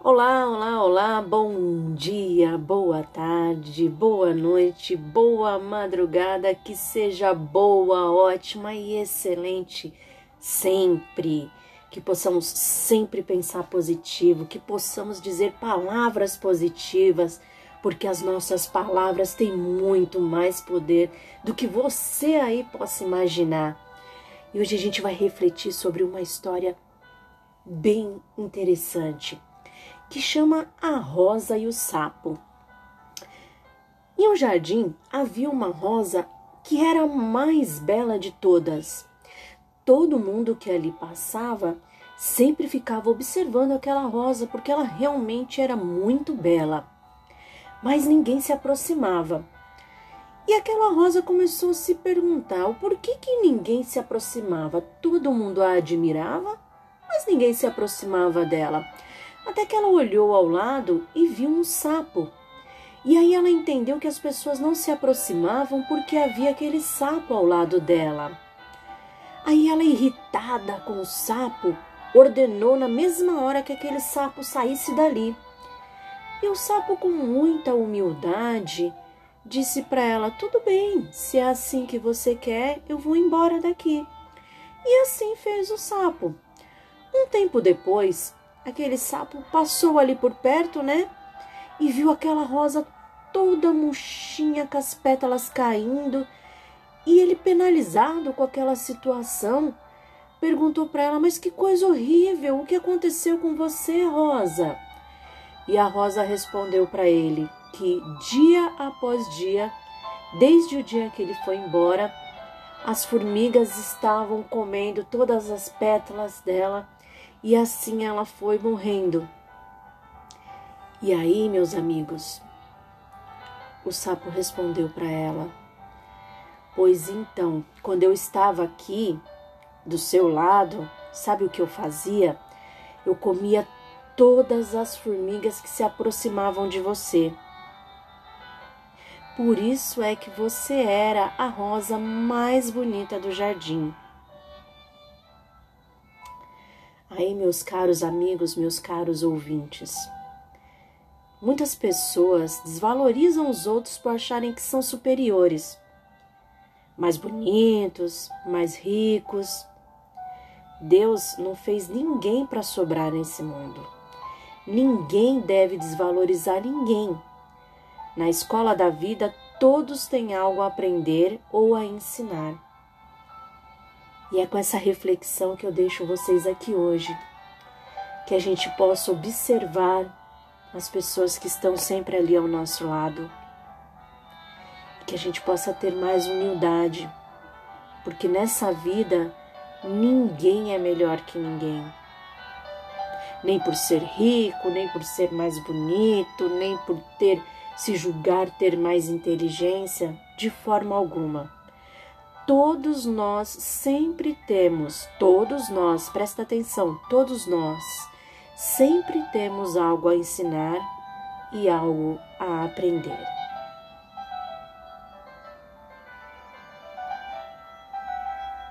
Olá, olá, olá, bom dia, boa tarde, boa noite, boa madrugada, que seja boa, ótima e excelente sempre. Que possamos sempre pensar positivo, que possamos dizer palavras positivas, porque as nossas palavras têm muito mais poder do que você aí possa imaginar. E hoje a gente vai refletir sobre uma história bem interessante que chama A Rosa e o Sapo. Em um jardim havia uma rosa que era a mais bela de todas. Todo mundo que ali passava sempre ficava observando aquela rosa porque ela realmente era muito bela. Mas ninguém se aproximava. E aquela rosa começou a se perguntar o porquê que ninguém se aproximava. Todo mundo a admirava, mas ninguém se aproximava dela até que ela olhou ao lado e viu um sapo. E aí ela entendeu que as pessoas não se aproximavam porque havia aquele sapo ao lado dela. Aí ela, irritada com o sapo, ordenou na mesma hora que aquele sapo saísse dali. E o sapo, com muita humildade, disse para ela: Tudo bem, se é assim que você quer, eu vou embora daqui. E assim fez o sapo. Um tempo depois, aquele sapo passou ali por perto, né? E viu aquela rosa toda murchinha, com as pétalas caindo. E ele, penalizado com aquela situação, perguntou para ela: Mas que coisa horrível! O que aconteceu com você, Rosa? E a Rosa respondeu para ele que dia após dia, desde o dia que ele foi embora, as formigas estavam comendo todas as pétalas dela e assim ela foi morrendo. E aí, meus amigos, o sapo respondeu para ela: Pois então, quando eu estava aqui do seu lado, sabe o que eu fazia? Eu comia todas as formigas que se aproximavam de você. Por isso é que você era a rosa mais bonita do jardim. Aí, meus caros amigos, meus caros ouvintes, muitas pessoas desvalorizam os outros por acharem que são superiores, mais bonitos, mais ricos. Deus não fez ninguém para sobrar nesse mundo. Ninguém deve desvalorizar ninguém. Na escola da vida, todos têm algo a aprender ou a ensinar. E é com essa reflexão que eu deixo vocês aqui hoje, que a gente possa observar as pessoas que estão sempre ali ao nosso lado, que a gente possa ter mais humildade, porque nessa vida ninguém é melhor que ninguém. Nem por ser rico, nem por ser mais bonito, nem por ter se julgar ter mais inteligência, de forma alguma todos nós sempre temos, todos nós, presta atenção, todos nós sempre temos algo a ensinar e algo a aprender.